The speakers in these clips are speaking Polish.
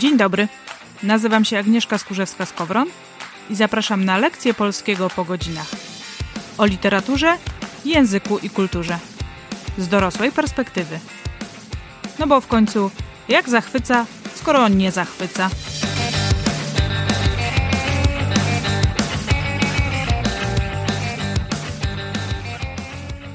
Dzień dobry. Nazywam się Agnieszka Skurzewska-Skowron i zapraszam na lekcję polskiego po godzinach. O literaturze, języku i kulturze. Z dorosłej perspektywy. No bo w końcu, jak zachwyca, skoro on nie zachwyca?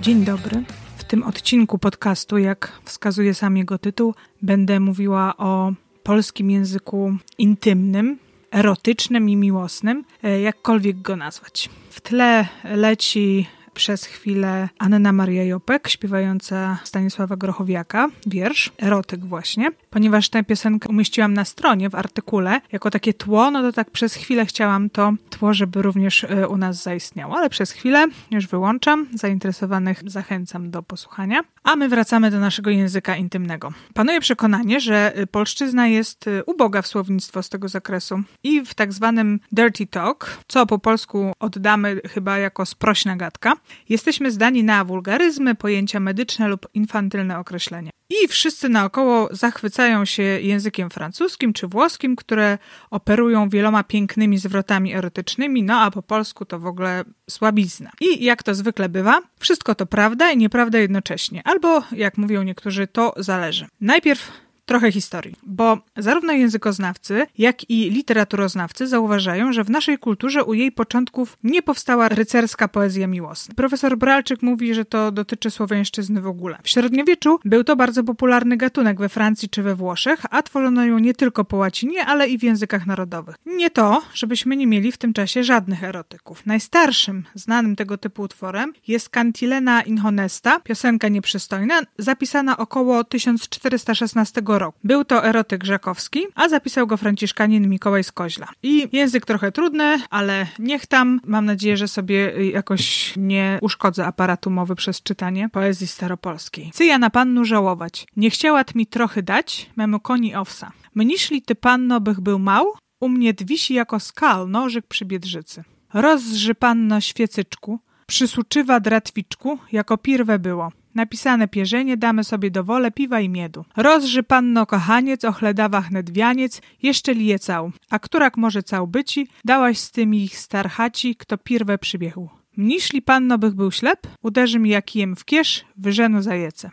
Dzień dobry. W tym odcinku podcastu, jak wskazuje sam jego tytuł, będę mówiła o polskim języku intymnym, erotycznym i miłosnym, e, jakkolwiek go nazwać. W tle leci przez chwilę Anna Maria Jopek, śpiewająca Stanisława Grochowiaka, wiersz, erotyk właśnie. Ponieważ tę piosenkę umieściłam na stronie, w artykule, jako takie tło, no to tak przez chwilę chciałam to tło, żeby również e, u nas zaistniało. Ale przez chwilę już wyłączam. Zainteresowanych zachęcam do posłuchania. A my wracamy do naszego języka intymnego. Panuje przekonanie, że e, polszczyzna jest e, uboga w słownictwo z tego zakresu. I w tak zwanym dirty talk, co po polsku oddamy chyba jako sprośna gadka, Jesteśmy zdani na wulgaryzmy, pojęcia medyczne lub infantylne określenia. I wszyscy naokoło zachwycają się językiem francuskim czy włoskim, które operują wieloma pięknymi zwrotami erotycznymi, no a po polsku to w ogóle słabizna. I jak to zwykle bywa, wszystko to prawda i nieprawda jednocześnie. Albo, jak mówią niektórzy, to zależy. Najpierw trochę historii, bo zarówno językoznawcy, jak i literaturoznawcy zauważają, że w naszej kulturze u jej początków nie powstała rycerska poezja miłosna. Profesor Bralczyk mówi, że to dotyczy słowiańszczyzny w ogóle. W średniowieczu był to bardzo popularny gatunek we Francji czy we Włoszech, a tworzono ją nie tylko po łacinie, ale i w językach narodowych. Nie to, żebyśmy nie mieli w tym czasie żadnych erotyków. Najstarszym znanym tego typu utworem jest Cantilena Inhonesta, piosenka nieprzystojna, zapisana około 1416 roku. Był to erotyk Żakowski, a zapisał go franciszkanin Mikołaj z Koźla. I język trochę trudny, ale niech tam. Mam nadzieję, że sobie jakoś nie uszkodzę aparatu mowy przez czytanie poezji staropolskiej. Cyja na pannu żałować. Nie chciała mi trochę dać, memu koni owsa. Mniszli ty panno bych był mał, u mnie dwisi jako skal nożyk przy biedrzycy. Rozży panno świecyczku, przysuczywa dratwiczku, jako pirwe było. Napisane pierzenie damy sobie dowolę piwa i miedu. Rozży panno kochaniec, ochledawach nedwianiec, jeszcze lije cał. A którak może cał byci, dałaś z tymi ich starchaci, kto pirwę przybiegł. Mniszli panno bych był ślep, uderzy mi jakijem w kiesz, wyżenu zajece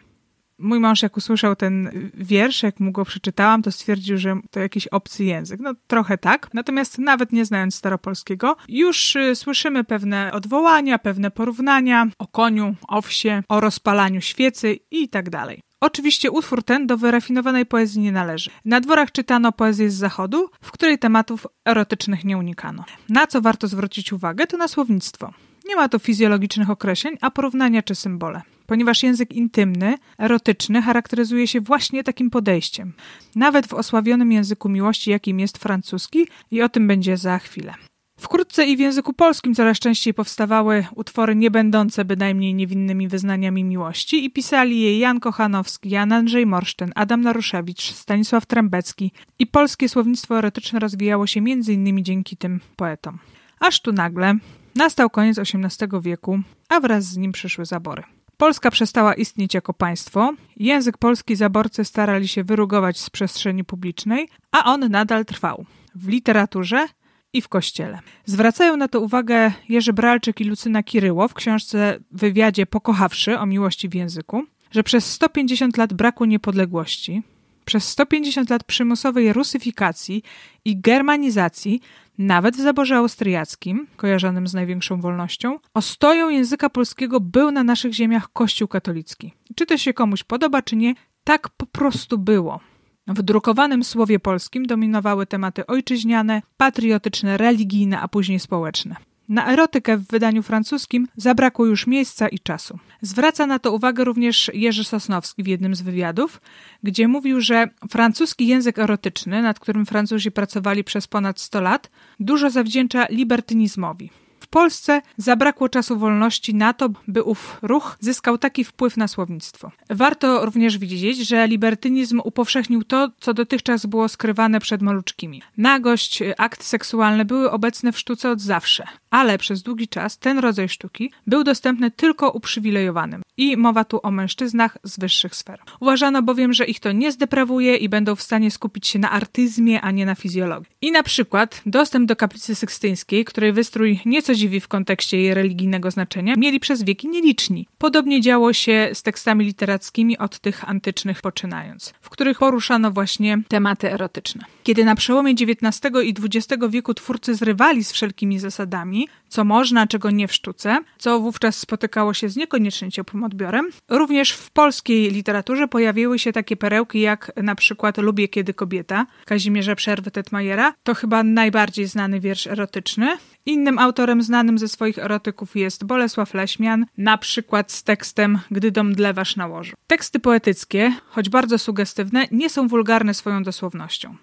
mój mąż jak usłyszał ten wiersz, jak mu go przeczytałam, to stwierdził, że to jakiś obcy język. No trochę tak. Natomiast nawet nie znając staropolskiego, już y, słyszymy pewne odwołania, pewne porównania o koniu, o wsie, o rozpalaniu świecy i tak dalej. Oczywiście utwór ten do wyrafinowanej poezji nie należy. Na dworach czytano poezję z zachodu, w której tematów erotycznych nie unikano. Na co warto zwrócić uwagę, to na słownictwo. Nie ma tu fizjologicznych określeń, a porównania czy symbole ponieważ język intymny, erotyczny charakteryzuje się właśnie takim podejściem. Nawet w osławionym języku miłości, jakim jest francuski, i o tym będzie za chwilę. Wkrótce i w języku polskim coraz częściej powstawały utwory nie będące bynajmniej niewinnymi wyznaniami miłości i pisali je Jan Kochanowski, Jan Andrzej Morsztyn, Adam Naruszewicz, Stanisław Trębecki i polskie słownictwo erotyczne rozwijało się m.in. dzięki tym poetom. Aż tu nagle nastał koniec XVIII wieku, a wraz z nim przyszły zabory. Polska przestała istnieć jako państwo, język polski zaborcy starali się wyrugować z przestrzeni publicznej, a on nadal trwał w literaturze i w kościele. Zwracają na to uwagę Jerzy Bralczyk i Lucyna Kiryło w książce Wywiadzie Pokochawszy o miłości w języku, że przez 150 lat braku niepodległości, przez 150 lat przymusowej rusyfikacji i germanizacji nawet w zaborze austriackim, kojarzonym z największą wolnością, ostoją języka polskiego był na naszych ziemiach Kościół katolicki. Czy to się komuś podoba, czy nie, tak po prostu było. W drukowanym słowie polskim dominowały tematy ojczyźniane, patriotyczne, religijne, a później społeczne. Na erotykę w wydaniu francuskim zabrakło już miejsca i czasu. Zwraca na to uwagę również Jerzy Sosnowski w jednym z wywiadów, gdzie mówił, że francuski język erotyczny, nad którym Francuzi pracowali przez ponad 100 lat, dużo zawdzięcza libertynizmowi. W Polsce zabrakło czasu wolności na to, by ów ruch zyskał taki wpływ na słownictwo. Warto również widzieć, że libertynizm upowszechnił to, co dotychczas było skrywane przed maluczkimi. Nagość, akt seksualny były obecne w sztuce od zawsze, ale przez długi czas ten rodzaj sztuki był dostępny tylko uprzywilejowanym. I mowa tu o mężczyznach z wyższych sfer. Uważano bowiem, że ich to nie zdeprawuje i będą w stanie skupić się na artyzmie, a nie na fizjologii. I na przykład dostęp do kaplicy sykstyńskiej, której wystrój nieco dziwi w kontekście jej religijnego znaczenia, mieli przez wieki nieliczni. Podobnie działo się z tekstami literackimi od tych antycznych poczynając, w których poruszano właśnie tematy erotyczne. Kiedy na przełomie XIX i XX wieku twórcy zrywali z wszelkimi zasadami, co można, czego nie w sztuce, co wówczas spotykało się z niekoniecznie ciepłym odbiorem. Również w polskiej literaturze pojawiły się takie perełki jak na przykład Lubię kiedy kobieta Kazimierza Przerwy Tetmajera. To chyba najbardziej znany wiersz erotyczny. Innym autorem znanym ze swoich erotyków jest Bolesław Leśmian, na przykład z tekstem Gdy dom dlewasz na łożu. Teksty poetyckie, choć bardzo sugestywne, nie są wulgarne swoją dosłownością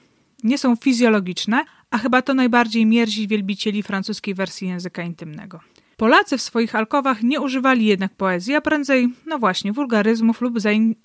nie są fizjologiczne, a chyba to najbardziej mierzi wielbicieli francuskiej wersji języka intymnego. Polacy w swoich alkowach nie używali jednak poezji, a prędzej, no właśnie, wulgaryzmów lub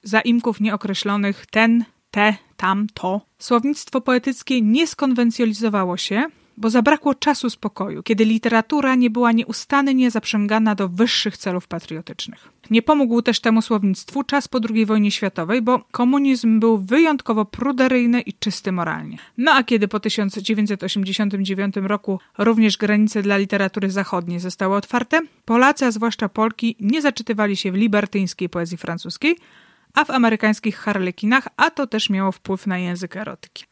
zaimków nieokreślonych ten, te, tam, to. Słownictwo poetyckie nie skonwencjalizowało się, bo zabrakło czasu spokoju, kiedy literatura nie była nieustannie zaprzęgana do wyższych celów patriotycznych. Nie pomógł też temu słownictwu czas po II wojnie światowej, bo komunizm był wyjątkowo pruderyjny i czysty moralnie. No a kiedy po 1989 roku również granice dla literatury zachodniej zostały otwarte, Polacy, a zwłaszcza Polki, nie zaczytywali się w libertyńskiej poezji francuskiej, a w amerykańskich harlekinach, a to też miało wpływ na język erotyki.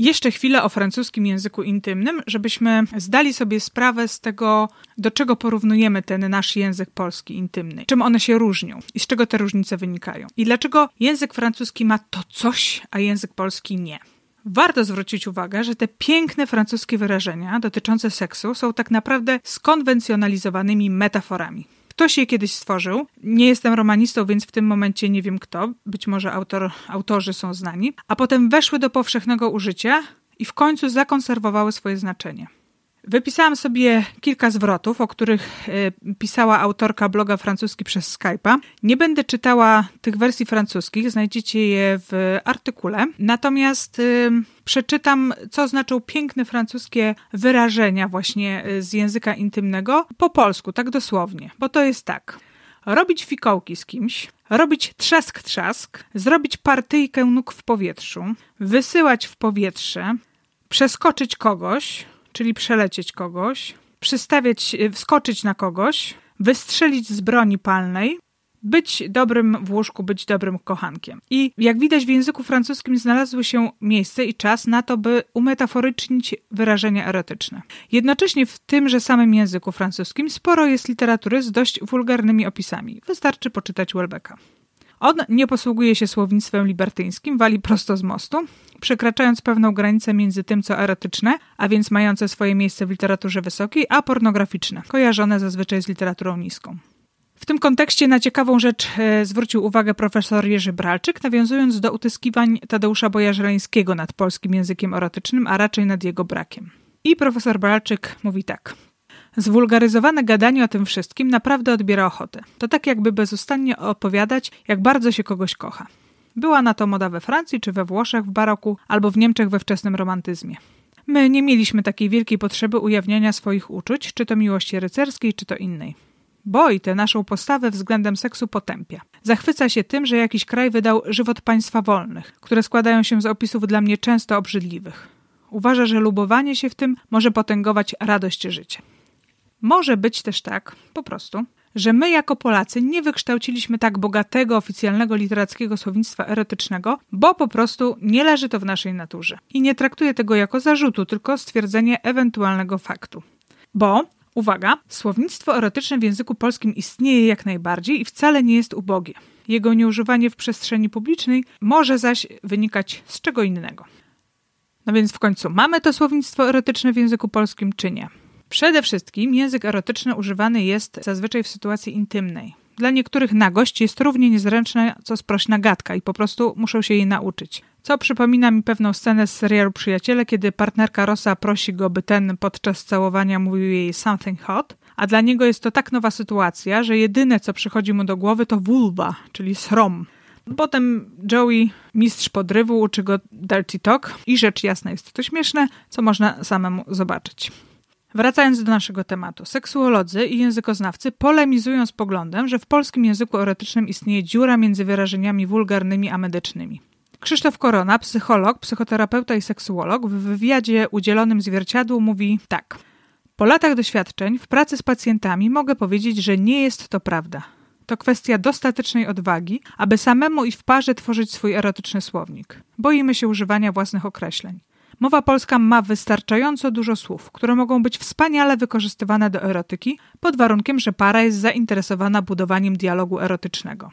Jeszcze chwilę o francuskim języku intymnym, żebyśmy zdali sobie sprawę z tego, do czego porównujemy ten nasz język polski intymny, czym one się różnią i z czego te różnice wynikają. I dlaczego język francuski ma to coś, a język polski nie. Warto zwrócić uwagę, że te piękne francuskie wyrażenia dotyczące seksu są tak naprawdę skonwencjonalizowanymi metaforami. Ktoś je kiedyś stworzył. Nie jestem romanistą, więc w tym momencie nie wiem kto. Być może autor, autorzy są znani. A potem weszły do powszechnego użycia i w końcu zakonserwowały swoje znaczenie. Wypisałam sobie kilka zwrotów, o których y, pisała autorka bloga francuski przez Skype'a. Nie będę czytała tych wersji francuskich, znajdziecie je w artykule. Natomiast y, przeczytam, co znaczą piękne francuskie wyrażenia właśnie y, z języka intymnego po polsku, tak dosłownie, bo to jest tak. Robić fikołki z kimś, robić trzask-trzask, zrobić partyjkę nóg w powietrzu, wysyłać w powietrze, przeskoczyć kogoś, czyli przelecieć kogoś, przystawiać, e, wskoczyć na kogoś, wystrzelić z broni palnej, być dobrym w łóżku, być dobrym kochankiem. I jak widać w języku francuskim znalazły się miejsce i czas na to, by umetaforycznić wyrażenia erotyczne. Jednocześnie w tymże samym języku francuskim sporo jest literatury z dość wulgarnymi opisami. Wystarczy poczytać Welbecka. On nie posługuje się słownictwem libertyńskim, wali prosto z mostu, przekraczając pewną granicę między tym, co erotyczne, a więc mające swoje miejsce w literaturze wysokiej, a pornograficzne, kojarzone zazwyczaj z literaturą niską. W tym kontekście na ciekawą rzecz e, zwrócił uwagę profesor Jerzy Bralczyk, nawiązując do utyskiwań Tadeusza Bojarzeleńskiego nad polskim językiem erotycznym, a raczej nad jego brakiem. I profesor Bralczyk mówi tak. Zwulgaryzowane gadanie o tym wszystkim naprawdę odbiera ochotę. To tak jakby bezustannie opowiadać, jak bardzo się kogoś kocha. Była na to moda we Francji czy we Włoszech w baroku, albo w Niemczech we wczesnym romantyzmie. My nie mieliśmy takiej wielkiej potrzeby ujawniania swoich uczuć, czy to miłości rycerskiej, czy to innej. Boi tę naszą postawę względem seksu potępia. Zachwyca się tym, że jakiś kraj wydał żywot państwa wolnych, które składają się z opisów dla mnie często obrzydliwych. Uważa, że lubowanie się w tym może potęgować radość życia. Może być też tak, po prostu, że my jako Polacy nie wykształciliśmy tak bogatego oficjalnego literackiego słownictwa erotycznego, bo po prostu nie leży to w naszej naturze. I nie traktuję tego jako zarzutu, tylko stwierdzenie ewentualnego faktu. Bo Uwaga, słownictwo erotyczne w języku polskim istnieje jak najbardziej i wcale nie jest ubogie. Jego nieużywanie w przestrzeni publicznej może zaś wynikać z czego innego. No więc w końcu mamy to słownictwo erotyczne w języku polskim, czy nie? Przede wszystkim język erotyczny używany jest zazwyczaj w sytuacji intymnej. Dla niektórych nagość jest równie niezręczna co sprośna gadka i po prostu muszą się jej nauczyć. Co przypomina mi pewną scenę z serialu Przyjaciele, kiedy partnerka Rosa prosi go, by ten podczas całowania mówił jej something hot, a dla niego jest to tak nowa sytuacja, że jedyne co przychodzi mu do głowy to vulva, czyli srom. Potem Joey, mistrz podrywu, uczy go dirty talk i rzecz jasna jest to śmieszne, co można samemu zobaczyć. Wracając do naszego tematu, seksuolodzy i językoznawcy polemizują z poglądem, że w polskim języku erotycznym istnieje dziura między wyrażeniami wulgarnymi a medycznymi. Krzysztof Korona, psycholog, psychoterapeuta i seksuolog, w wywiadzie udzielonym zwierciadłu mówi tak. Po latach doświadczeń w pracy z pacjentami mogę powiedzieć, że nie jest to prawda. To kwestia dostatecznej odwagi, aby samemu i w parze tworzyć swój erotyczny słownik. Boimy się używania własnych określeń. Mowa polska ma wystarczająco dużo słów, które mogą być wspaniale wykorzystywane do erotyki, pod warunkiem, że para jest zainteresowana budowaniem dialogu erotycznego.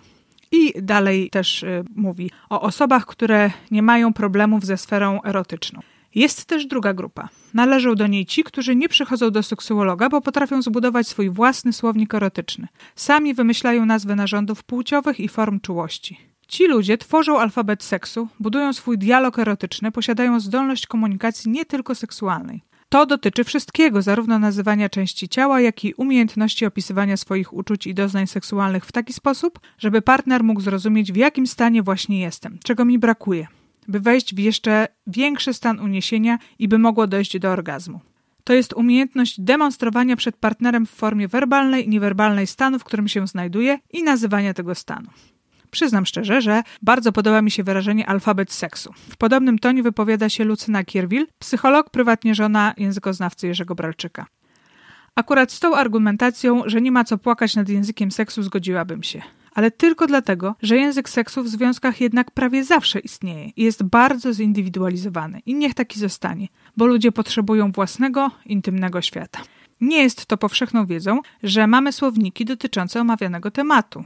I dalej też y, mówi o osobach, które nie mają problemów ze sferą erotyczną. Jest też druga grupa. Należą do niej ci, którzy nie przychodzą do seksuologa, bo potrafią zbudować swój własny słownik erotyczny. Sami wymyślają nazwy narządów płciowych i form czułości. Ci ludzie tworzą alfabet seksu, budują swój dialog erotyczny, posiadają zdolność komunikacji nie tylko seksualnej. To dotyczy wszystkiego, zarówno nazywania części ciała, jak i umiejętności opisywania swoich uczuć i doznań seksualnych w taki sposób, żeby partner mógł zrozumieć, w jakim stanie właśnie jestem, czego mi brakuje, by wejść w jeszcze większy stan uniesienia i by mogło dojść do orgazmu. To jest umiejętność demonstrowania przed partnerem w formie werbalnej i niewerbalnej stanu, w którym się znajduje i nazywania tego stanu. Przyznam szczerze, że bardzo podoba mi się wyrażenie alfabet seksu. W podobnym tonie wypowiada się Lucyna Kierwil, psycholog, prywatnie żona językoznawcy Jerzego Bralczyka. Akurat z tą argumentacją, że nie ma co płakać nad językiem seksu, zgodziłabym się. Ale tylko dlatego, że język seksu w związkach jednak prawie zawsze istnieje i jest bardzo zindywidualizowany. I niech taki zostanie, bo ludzie potrzebują własnego, intymnego świata. Nie jest to powszechną wiedzą, że mamy słowniki dotyczące omawianego tematu.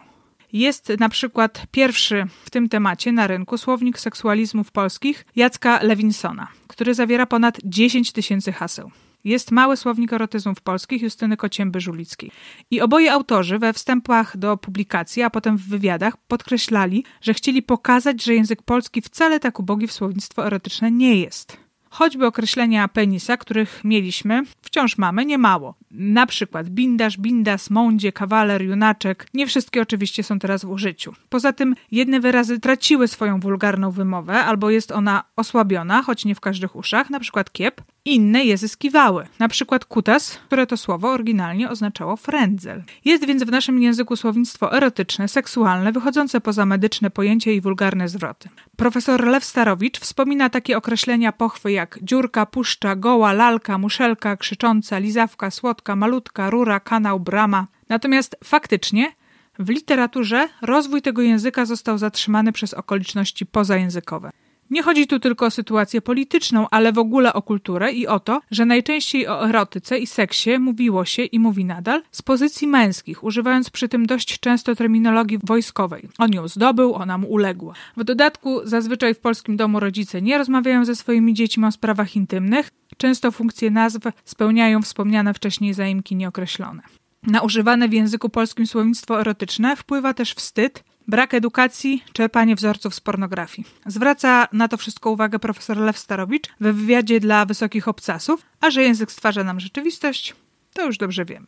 Jest na przykład pierwszy w tym temacie na rynku słownik seksualizmów polskich Jacka Lewinsona, który zawiera ponad 10 tysięcy haseł. Jest mały słownik erotyzmów polskich Justyny Kocięby-Żulickiej. I oboje autorzy we wstępach do publikacji, a potem w wywiadach podkreślali, że chcieli pokazać, że język polski wcale tak ubogi w słownictwo erotyczne nie jest. Choćby określenia penisa, których mieliśmy, wciąż mamy niemało. Na przykład bindaż, bindas, mądzie, kawaler, junaczek. Nie wszystkie oczywiście są teraz w użyciu. Poza tym jedne wyrazy traciły swoją wulgarną wymowę, albo jest ona osłabiona, choć nie w każdych uszach, na przykład kiep, inne je zyskiwały. Na przykład kutas, które to słowo oryginalnie oznaczało frędzel. Jest więc w naszym języku słownictwo erotyczne, seksualne, wychodzące poza medyczne pojęcia i wulgarne zwroty. Profesor Lew Starowicz wspomina takie określenia pochwy jak dziurka, puszcza, goła, lalka, muszelka, krzycząca, lizawka, słodka, malutka, rura, kanał, brama. Natomiast faktycznie w literaturze rozwój tego języka został zatrzymany przez okoliczności pozajęzykowe. Nie chodzi tu tylko o sytuację polityczną, ale w ogóle o kulturę i o to, że najczęściej o erotyce i seksie mówiło się i mówi nadal z pozycji męskich, używając przy tym dość często terminologii wojskowej. On ją zdobył, ona mu uległa. W dodatku zazwyczaj w polskim domu rodzice nie rozmawiają ze swoimi dziećmi o sprawach intymnych, często funkcje nazw spełniają wspomniane wcześniej zaimki nieokreślone. Na używane w języku polskim słownictwo erotyczne wpływa też wstyd, Brak edukacji, czerpanie wzorców z pornografii. Zwraca na to wszystko uwagę profesor Lew Starowicz we wywiadzie dla wysokich obcasów, a że język stwarza nam rzeczywistość, to już dobrze wiemy.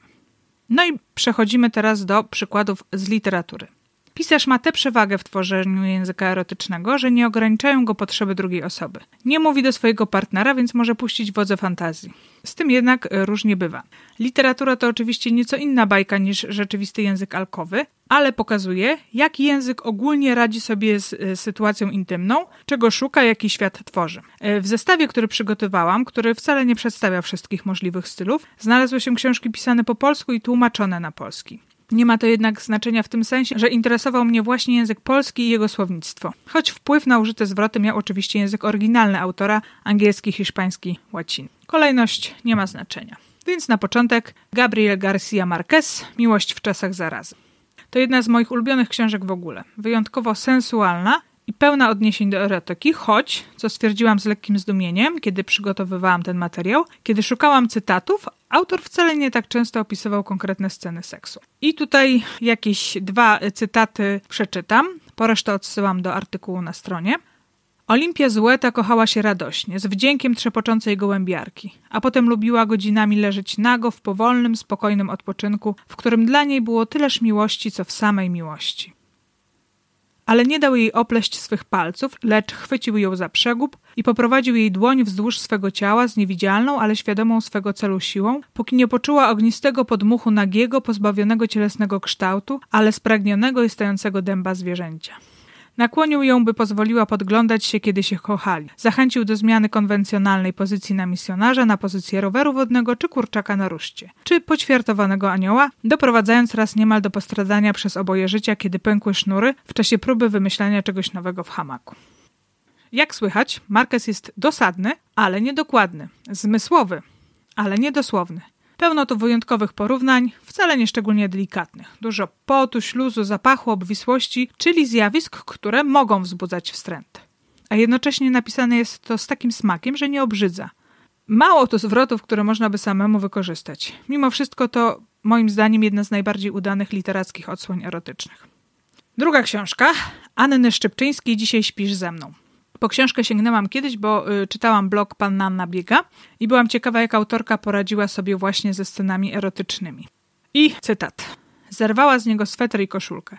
No i przechodzimy teraz do przykładów z literatury. Pisarz ma tę przewagę w tworzeniu języka erotycznego, że nie ograniczają go potrzeby drugiej osoby. Nie mówi do swojego partnera, więc może puścić wodze fantazji. Z tym jednak różnie bywa. Literatura to oczywiście nieco inna bajka niż rzeczywisty język alkowy, ale pokazuje, jak język ogólnie radzi sobie z e, sytuacją intymną, czego szuka, jaki świat tworzy. E, w zestawie, który przygotowałam, który wcale nie przedstawia wszystkich możliwych stylów, znalazły się książki pisane po polsku i tłumaczone na polski. Nie ma to jednak znaczenia w tym sensie, że interesował mnie właśnie język polski i jego słownictwo. Choć wpływ na użyte zwroty miał oczywiście język oryginalny autora, angielski, hiszpański, łacin. Kolejność nie ma znaczenia. Więc na początek Gabriel Garcia Marquez, Miłość w czasach zarazy. To jedna z moich ulubionych książek w ogóle. Wyjątkowo sensualna i pełna odniesień do erotyki, choć, co stwierdziłam z lekkim zdumieniem, kiedy przygotowywałam ten materiał, kiedy szukałam cytatów, autor wcale nie tak często opisywał konkretne sceny seksu. I tutaj jakieś dwa cytaty przeczytam, po resztę odsyłam do artykułu na stronie. Olimpia Zueta kochała się radośnie, z wdziękiem trzepoczącej gołębiarki, a potem lubiła godzinami leżeć nago w powolnym, spokojnym odpoczynku, w którym dla niej było tyleż miłości, co w samej miłości. Ale nie dał jej opleść swych palców, lecz chwycił ją za przegub i poprowadził jej dłoń wzdłuż swego ciała z niewidzialną, ale świadomą swego celu siłą, póki nie poczuła ognistego podmuchu nagiego, pozbawionego cielesnego kształtu, ale spragnionego i stającego dęba zwierzęcia. Nakłonił ją, by pozwoliła podglądać się, kiedy się kochali. Zachęcił do zmiany konwencjonalnej pozycji na misjonarza na pozycję roweru wodnego czy kurczaka na ruszcie, czy poćwiartowanego anioła, doprowadzając raz niemal do postradania przez oboje życia, kiedy pękły sznury w czasie próby wymyślania czegoś nowego w hamaku. Jak słychać, Marquez jest dosadny, ale niedokładny, zmysłowy, ale niedosłowny. Pełno tu wyjątkowych porównań, wcale nie szczególnie delikatnych. Dużo potu, śluzu, zapachu, obwisłości, czyli zjawisk, które mogą wzbudzać wstręt. A jednocześnie napisane jest to z takim smakiem, że nie obrzydza. Mało tu zwrotów, które można by samemu wykorzystać. Mimo wszystko to, moim zdaniem, jedna z najbardziej udanych literackich odsłoń erotycznych. Druga książka, Anny Szczypczyńskiej Dzisiaj śpisz ze mną. Po książkę sięgnęłam kiedyś, bo y, czytałam blog Panna Anna Biega i byłam ciekawa, jak autorka poradziła sobie właśnie ze scenami erotycznymi. I cytat. Zerwała z niego sweter i koszulkę.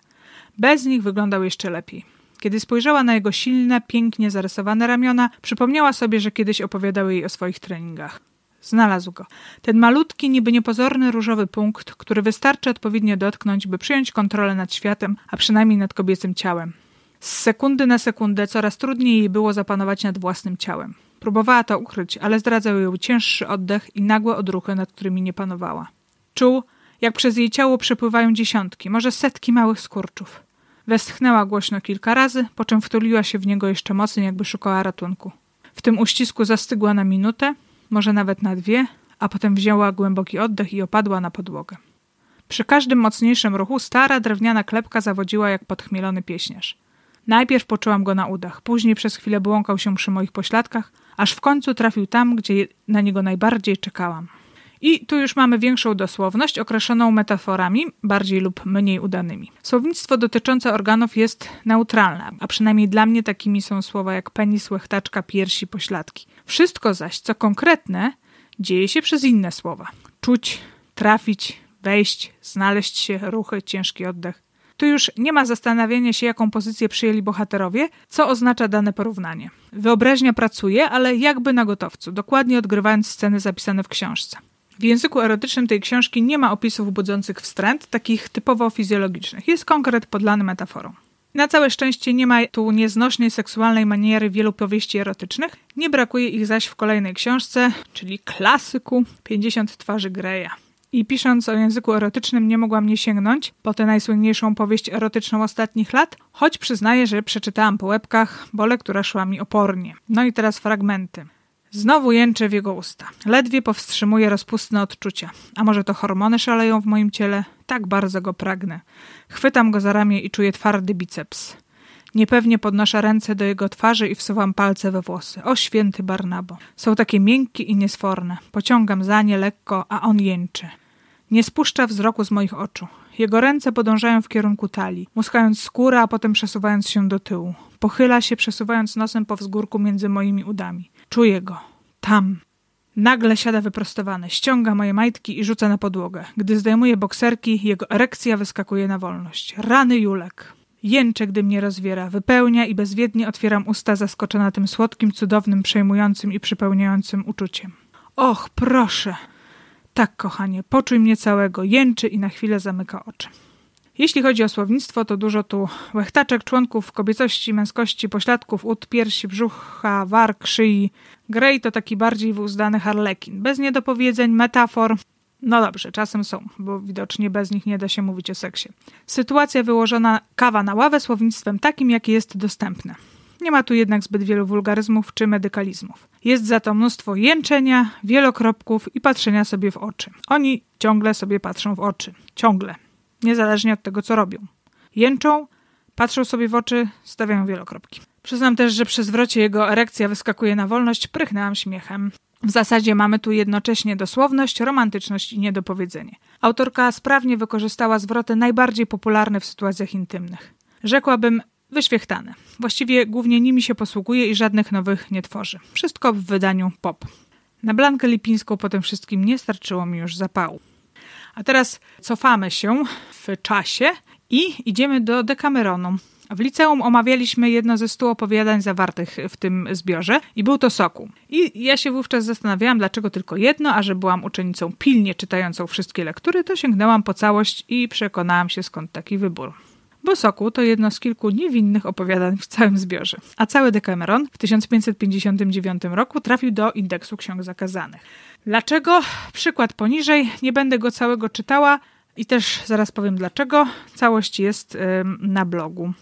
Bez nich wyglądał jeszcze lepiej. Kiedy spojrzała na jego silne, pięknie zarysowane ramiona, przypomniała sobie, że kiedyś opowiadały jej o swoich treningach. Znalazł go. Ten malutki, niby niepozorny różowy punkt, który wystarczy odpowiednio dotknąć, by przyjąć kontrolę nad światem, a przynajmniej nad kobiecym ciałem. Z sekundy na sekundę coraz trudniej jej było zapanować nad własnym ciałem. Próbowała to ukryć, ale zdradzał ją cięższy oddech i nagłe odruchy, nad którymi nie panowała. Czuł, jak przez jej ciało przepływają dziesiątki, może setki małych skurczów. Westchnęła głośno kilka razy, po czym wtuliła się w niego jeszcze mocniej, jakby szukała ratunku. W tym uścisku zastygła na minutę, może nawet na dwie, a potem wzięła głęboki oddech i opadła na podłogę. Przy każdym mocniejszym ruchu stara drewniana klepka zawodziła jak podchmielony pieśniarz. Najpierw poczułam go na udach, później przez chwilę błąkał się przy moich pośladkach, aż w końcu trafił tam, gdzie na niego najbardziej czekałam. I tu już mamy większą dosłowność, określoną metaforami, bardziej lub mniej udanymi. Słownictwo dotyczące organów jest neutralne, a przynajmniej dla mnie takimi są słowa jak penis, łechtaczka, piersi, pośladki. Wszystko zaś, co konkretne, dzieje się przez inne słowa. Czuć, trafić, wejść, znaleźć się, ruchy, ciężki oddech. Tu już nie ma zastanawiania się, jaką pozycję przyjęli bohaterowie, co oznacza dane porównanie. Wyobraźnia pracuje, ale jakby na gotowcu, dokładnie odgrywając sceny zapisane w książce. W języku erotycznym tej książki nie ma opisów budzących wstręt, takich typowo fizjologicznych. Jest konkret podlany metaforą. Na całe szczęście nie ma tu nieznośnej seksualnej maniery wielu powieści erotycznych. Nie brakuje ich zaś w kolejnej książce, czyli klasyku 50 twarzy Greya. I pisząc o języku erotycznym nie mogłam nie sięgnąć po tę najsłynniejszą powieść erotyczną ostatnich lat, choć przyznaję, że przeczytałam po łebkach, bo lektura szła mi opornie. No i teraz fragmenty. Znowu jęczę w jego usta. Ledwie powstrzymuję rozpustne odczucia. A może to hormony szaleją w moim ciele? Tak bardzo go pragnę. Chwytam go za ramię i czuję twardy biceps. Niepewnie podnoszę ręce do jego twarzy i wsuwam palce we włosy. O święty Barnabo. Są takie miękkie i niesforne. Pociągam za nie lekko, a on jęczy. Nie spuszcza wzroku z moich oczu. Jego ręce podążają w kierunku talii, muskając skórę, a potem przesuwając się do tyłu. Pochyla się, przesuwając nosem po wzgórku między moimi udami. Czuję go. Tam. Nagle siada wyprostowany, ściąga moje majtki i rzuca na podłogę. Gdy zdejmuje bokserki, jego erekcja wyskakuje na wolność. Rany Julek. Jęczę, gdy mnie rozwiera, wypełnia i bezwiednie otwieram usta zaskoczona tym słodkim, cudownym, przejmującym i przypełniającym uczuciem. Och, proszę! Tak, kochanie, poczuj mnie całego, jęczy i na chwilę zamyka oczy. Jeśli chodzi o słownictwo, to dużo tu łechtaczek, członków kobiecości, męskości, pośladków, ud, piersi, brzucha, warg, szyi. Grey to taki bardziej wyuzdany harlekin, bez niedopowiedzeń, metafor. No dobrze, czasem są, bo widocznie bez nich nie da się mówić o seksie. Sytuacja wyłożona kawa na ławę słownictwem takim, jakie jest dostępne. Nie ma tu jednak zbyt wielu wulgaryzmów czy medykalizmów. Jest za to mnóstwo jęczenia, wielokropków i patrzenia sobie w oczy. Oni ciągle sobie patrzą w oczy. Ciągle. Niezależnie od tego, co robią. Jęczą, patrzą sobie w oczy, stawiają wielokropki. Przyznam też, że przy zwrocie jego erekcja wyskakuje na wolność, prychnęłam śmiechem. W zasadzie mamy tu jednocześnie dosłowność, romantyczność i niedopowiedzenie. Autorka sprawnie wykorzystała zwroty najbardziej popularne w sytuacjach intymnych. Rzekłabym, wyświechtane. Właściwie głównie nimi się posługuje i żadnych nowych nie tworzy. Wszystko w wydaniu pop. Na Blankę Lipińską po tym wszystkim nie starczyło mi już zapału. A teraz cofamy się w czasie i idziemy do Decameronu. W liceum omawialiśmy jedno ze stu opowiadań zawartych w tym zbiorze i był to Soku. I ja się wówczas zastanawiałam, dlaczego tylko jedno, a że byłam uczennicą pilnie czytającą wszystkie lektury, to sięgnęłam po całość i przekonałam się skąd taki wybór. Bo Soku to jedno z kilku niewinnych opowiadań w całym zbiorze, a cały Decameron w 1559 roku trafił do indeksu ksiąg zakazanych. Dlaczego? Przykład poniżej, nie będę go całego czytała i też zaraz powiem dlaczego. Całość jest na blogu.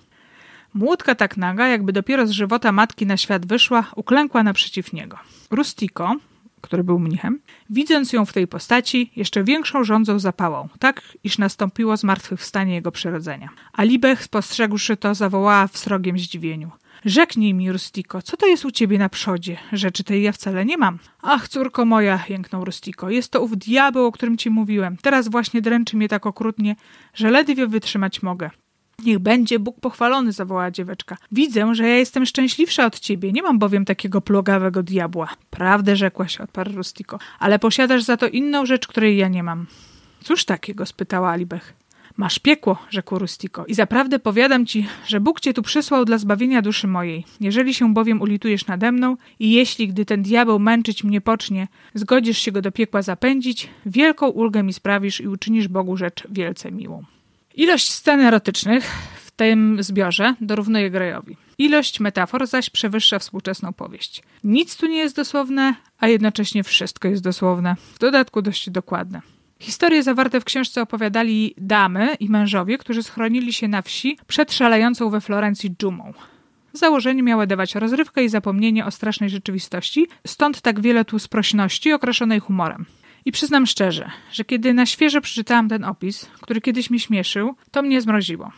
Młódka tak naga, jakby dopiero z żywota matki na świat wyszła, uklękła naprzeciw niego. Rustico, który był mnichem, widząc ją w tej postaci, jeszcze większą rządzą zapałą, tak iż nastąpiło zmartwychwstanie jego przyrodzenia. A Libech, spostrzegłszy to, zawołała w srogiem zdziwieniu. Rzeknij mi, Rustico, co to jest u ciebie na przodzie? Rzeczy tej ja wcale nie mam. Ach, córko moja, jęknął Rustico, jest to ów diabeł, o którym ci mówiłem. Teraz właśnie dręczy mnie tak okrutnie, że ledwie wytrzymać mogę. Niech będzie Bóg pochwalony, zawołała dzieweczka. Widzę, że ja jestem szczęśliwsza od ciebie, nie mam bowiem takiego plugawego diabła. Prawdę rzekłaś, odparł Rustico, ale posiadasz za to inną rzecz, której ja nie mam. Cóż takiego? spytała Alibech. Masz piekło, rzekł Rustico, i zaprawdę powiadam ci, że Bóg cię tu przysłał dla zbawienia duszy mojej. Jeżeli się bowiem ulitujesz nade mną i jeśli, gdy ten diabeł męczyć mnie pocznie, zgodzisz się go do piekła zapędzić, wielką ulgę mi sprawisz i uczynisz Bogu rzecz wielce miłą. Ilość scen erotycznych w tym zbiorze dorównuje Grejowi. Ilość metafor zaś przewyższa współczesną powieść. Nic tu nie jest dosłowne, a jednocześnie wszystko jest dosłowne. W dodatku dość dokładne. Historie zawarte w książce opowiadali damy i mężowie, którzy schronili się na wsi przed szalejącą we Florencji dżumą. Założenie miały dawać rozrywkę i zapomnienie o strasznej rzeczywistości, stąd tak wiele tu sprośności okraszonej humorem. I przyznam szczerze, że kiedy na świeżo przeczytałam ten opis, który kiedyś mnie śmieszył, to mnie zmroziło.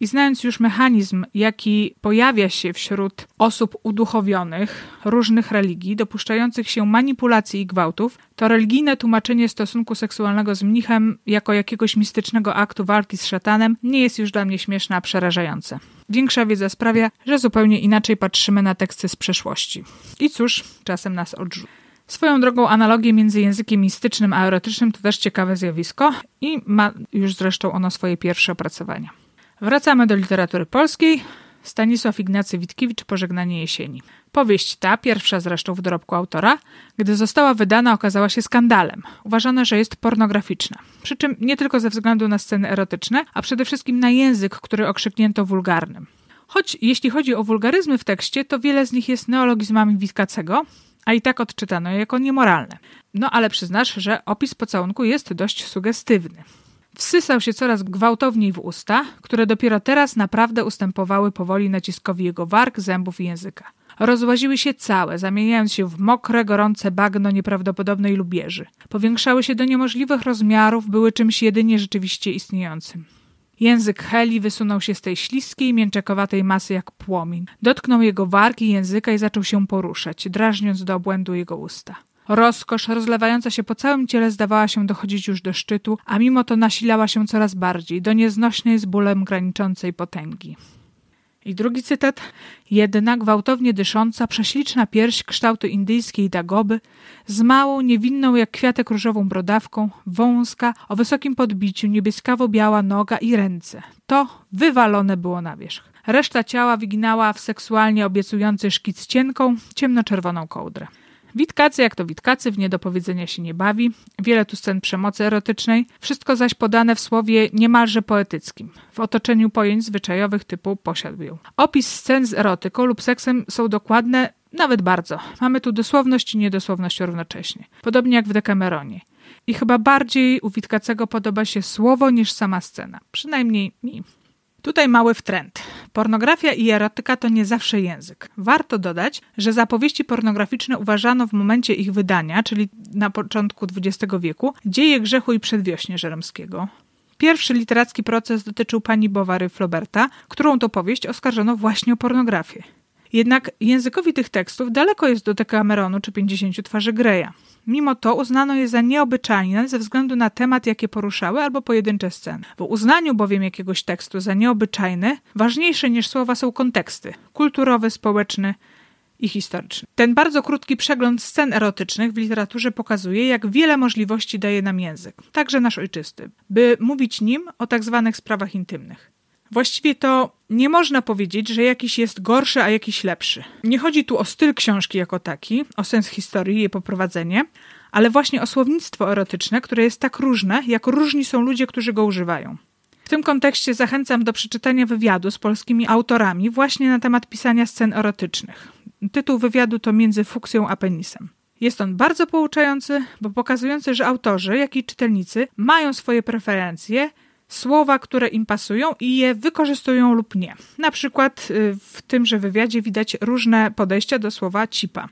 I znając już mechanizm, jaki pojawia się wśród osób uduchowionych różnych religii, dopuszczających się manipulacji i gwałtów, to religijne tłumaczenie stosunku seksualnego z mnichem jako jakiegoś mistycznego aktu walki z szatanem nie jest już dla mnie śmieszne, a przerażające. Większa wiedza sprawia, że zupełnie inaczej patrzymy na teksty z przeszłości. I cóż, czasem nas odrzuca. Swoją drogą analogię między językiem mistycznym a erotycznym to też ciekawe zjawisko i ma już zresztą ono swoje pierwsze opracowania. Wracamy do literatury polskiej. Stanisław Ignacy Witkiewicz Pożegnanie jesieni. Powieść ta, pierwsza zresztą w dorobku autora, gdy została wydana, okazała się skandalem. Uważano, że jest pornograficzna. Przy czym nie tylko ze względu na sceny erotyczne, a przede wszystkim na język, który okrzyknięto wulgarnym. Choć jeśli chodzi o wulgaryzmy w tekście, to wiele z nich jest neologizmami Witkacego, a i tak odczytano je jako niemoralne. No ale przyznasz, że opis pocałunku jest dość sugestywny. Wsysał się coraz gwałtowniej w usta, które dopiero teraz naprawdę ustępowały powoli naciskowi jego warg, zębów i języka. Rozłaziły się całe, zamieniając się w mokre, gorące bagno nieprawdopodobnej lubieży. Powiększały się do niemożliwych rozmiarów, były czymś jedynie rzeczywiście istniejącym. Język Heli wysunął się z tej śliskiej, mięczekowatej masy jak płomień. Dotknął jego wargi języka i zaczął się poruszać, drażniąc do obłędu jego usta. Rozkosz rozlewająca się po całym ciele zdawała się dochodzić już do szczytu, a mimo to nasilała się coraz bardziej, do nieznośnej z bólem graniczącej potęgi. I drugi cytat. Jedna gwałtownie dysząca, prześliczna pierś kształtu indyjskiej dagoby, z małą, niewinną jak kwiatek różową brodawką, wąska, o wysokim podbiciu, niebieskawo-biała noga i ręce. To wywalone było na wierzch. Reszta ciała wyginała w seksualnie obiecujący szkic cienką, ciemnoczerwoną kołdrę. Witkacy, jak to witkacy, w niedopowiedzenia się nie bawi. Wiele tu scen przemocy erotycznej, wszystko zaś podane w słowie niemalże poetyckim, w otoczeniu pojęć zwyczajowych typu posiadł. Opis scen z erotyką lub seksem są dokładne, nawet bardzo. Mamy tu dosłowność i niedosłowność równocześnie. Podobnie jak w Decameronie. I chyba bardziej u Witkacego podoba się słowo niż sama scena. Przynajmniej mi. Tutaj mały wtręt. Pornografia i erotyka to nie zawsze język. Warto dodać, że zapowieści pornograficzne uważano w momencie ich wydania, czyli na początku XX wieku, dzieje grzechu i przedwiośnie Żeromskiego. Pierwszy literacki proces dotyczył pani Bowary Floberta, którą to powieść oskarżono właśnie o pornografię. Jednak językowi tych tekstów daleko jest do Decameronu czy 50 twarzy Greya. Mimo to uznano je za nieobyczajne ze względu na temat, jakie poruszały albo pojedyncze sceny. W uznaniu bowiem jakiegoś tekstu za nieobyczajny, ważniejsze niż słowa są konteksty kulturowy, społeczny, i historyczny. Ten bardzo krótki przegląd scen erotycznych w literaturze pokazuje, jak wiele możliwości daje nam język, także nasz ojczysty, by mówić nim o tak zwanych sprawach intymnych. Właściwie to nie można powiedzieć, że jakiś jest gorszy, a jakiś lepszy. Nie chodzi tu o styl książki jako taki, o sens historii i jej poprowadzenie, ale właśnie o słownictwo erotyczne, które jest tak różne, jak różni są ludzie, którzy go używają. W tym kontekście zachęcam do przeczytania wywiadu z polskimi autorami właśnie na temat pisania scen erotycznych. Tytuł wywiadu to Między fuksją a penisem. Jest on bardzo pouczający, bo pokazujący, że autorzy, jak i czytelnicy mają swoje preferencje, słowa, które im pasują i je wykorzystują lub nie. Na przykład y, w tymże wywiadzie widać różne podejścia do słowa cipa.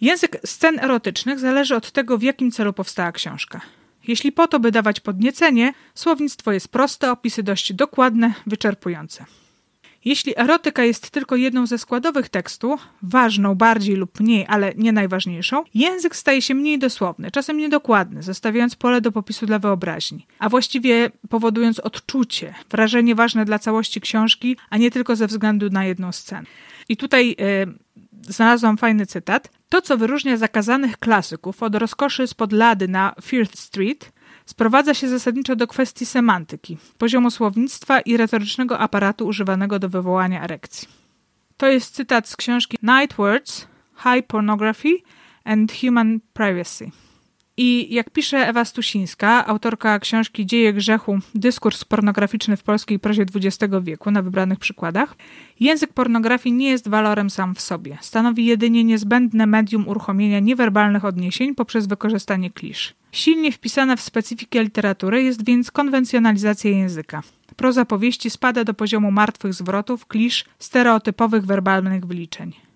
Język scen erotycznych zależy od tego, w jakim celu powstała książka. Jeśli po to, by dawać podniecenie, słownictwo jest proste, opisy dość dokładne, wyczerpujące. Jeśli erotyka jest tylko jedną ze składowych tekstu, ważną bardziej lub mniej, ale nie najważniejszą, język staje się mniej dosłowny, czasem niedokładny, zostawiając pole do popisu dla wyobraźni, a właściwie powodując odczucie, wrażenie ważne dla całości książki, a nie tylko ze względu na jedną scenę. I tutaj yy, znalazłam fajny cytat. To, co wyróżnia zakazanych klasyków od rozkoszy spod lady na Firth Street, sprowadza się zasadniczo do kwestii semantyki, poziomu słownictwa i retorycznego aparatu używanego do wywołania erekcji. To jest cytat z książki Night Words, High Pornography and Human Privacy. I jak pisze Ewa Stusińska, autorka książki Dzieje grzechu, dyskurs pornograficzny w polskiej prozie XX wieku na wybranych przykładach, język pornografii nie jest walorem sam w sobie. Stanowi jedynie niezbędne medium uruchomienia niewerbalnych odniesień poprzez wykorzystanie klisz. Silnie wpisana w specyfikę literatury jest więc konwencjonalizacja języka. Proza powieści spada do poziomu martwych zwrotów, klisz, stereotypowych werbalnych wyliczeń.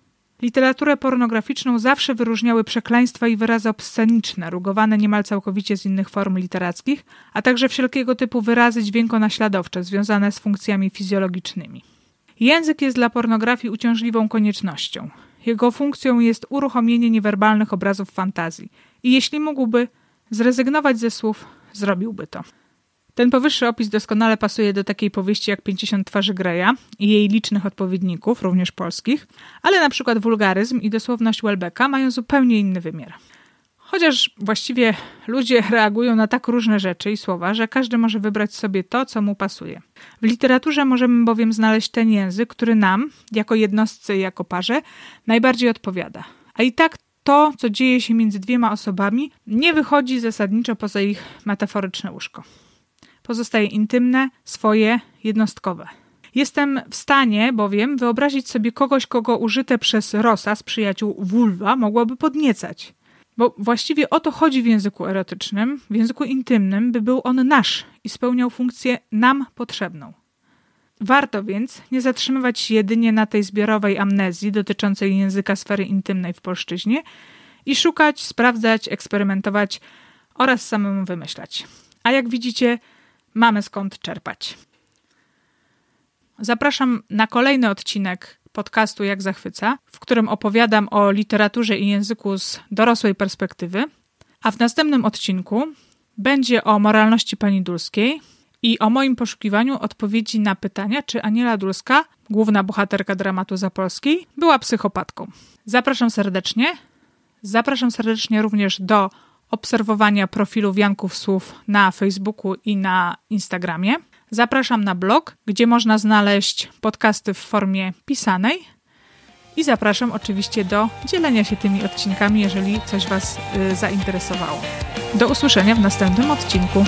Literaturę pornograficzną zawsze wyróżniały przekleństwa i wyrazy obsceniczne, rugowane niemal całkowicie z innych form literackich, a także wszelkiego typu wyrazy dźwiękonaśladowcze związane z funkcjami fizjologicznymi. Język jest dla pornografii uciążliwą koniecznością. Jego funkcją jest uruchomienie niewerbalnych obrazów fantazji i jeśli mógłby zrezygnować ze słów, zrobiłby to. Ten powyższy opis doskonale pasuje do takiej powieści jak 50 twarzy Greya i jej licznych odpowiedników, również polskich, ale na przykład wulgaryzm i dosłowność Welbecka mają zupełnie inny wymiar. Chociaż właściwie ludzie reagują na tak różne rzeczy i słowa, że każdy może wybrać sobie to, co mu pasuje. W literaturze możemy bowiem znaleźć ten język, który nam, jako jednostce i jako parze, najbardziej odpowiada. A i tak to, co dzieje się między dwiema osobami, nie wychodzi zasadniczo poza ich metaforyczne łóżko pozostaje intymne, swoje, jednostkowe. Jestem w stanie bowiem wyobrazić sobie kogoś, kogo użyte przez Rosa z przyjaciół vulva mogłoby podniecać. Bo właściwie o to chodzi w języku erotycznym, w języku intymnym, by był on nasz i spełniał funkcję nam potrzebną. Warto więc nie zatrzymywać się jedynie na tej zbiorowej amnezji dotyczącej języka sfery intymnej w polszczyźnie i szukać, sprawdzać, eksperymentować oraz samemu wymyślać. A jak widzicie, mamy skąd czerpać. Zapraszam na kolejny odcinek podcastu Jak Zachwyca, w którym opowiadam o literaturze i języku z dorosłej perspektywy, a w następnym odcinku będzie o moralności pani Dulskiej i o moim poszukiwaniu odpowiedzi na pytania, czy Aniela Dulska, główna bohaterka dramatu Zapolskiej, była psychopatką. Zapraszam serdecznie. Zapraszam serdecznie również do obserwowania profilu Wianków Słów na Facebooku i na Instagramie. Zapraszam na blog, gdzie można znaleźć podcasty w formie pisanej. I zapraszam oczywiście do dzielenia się tymi odcinkami, jeżeli coś Was y, zainteresowało. Do usłyszenia w następnym odcinku.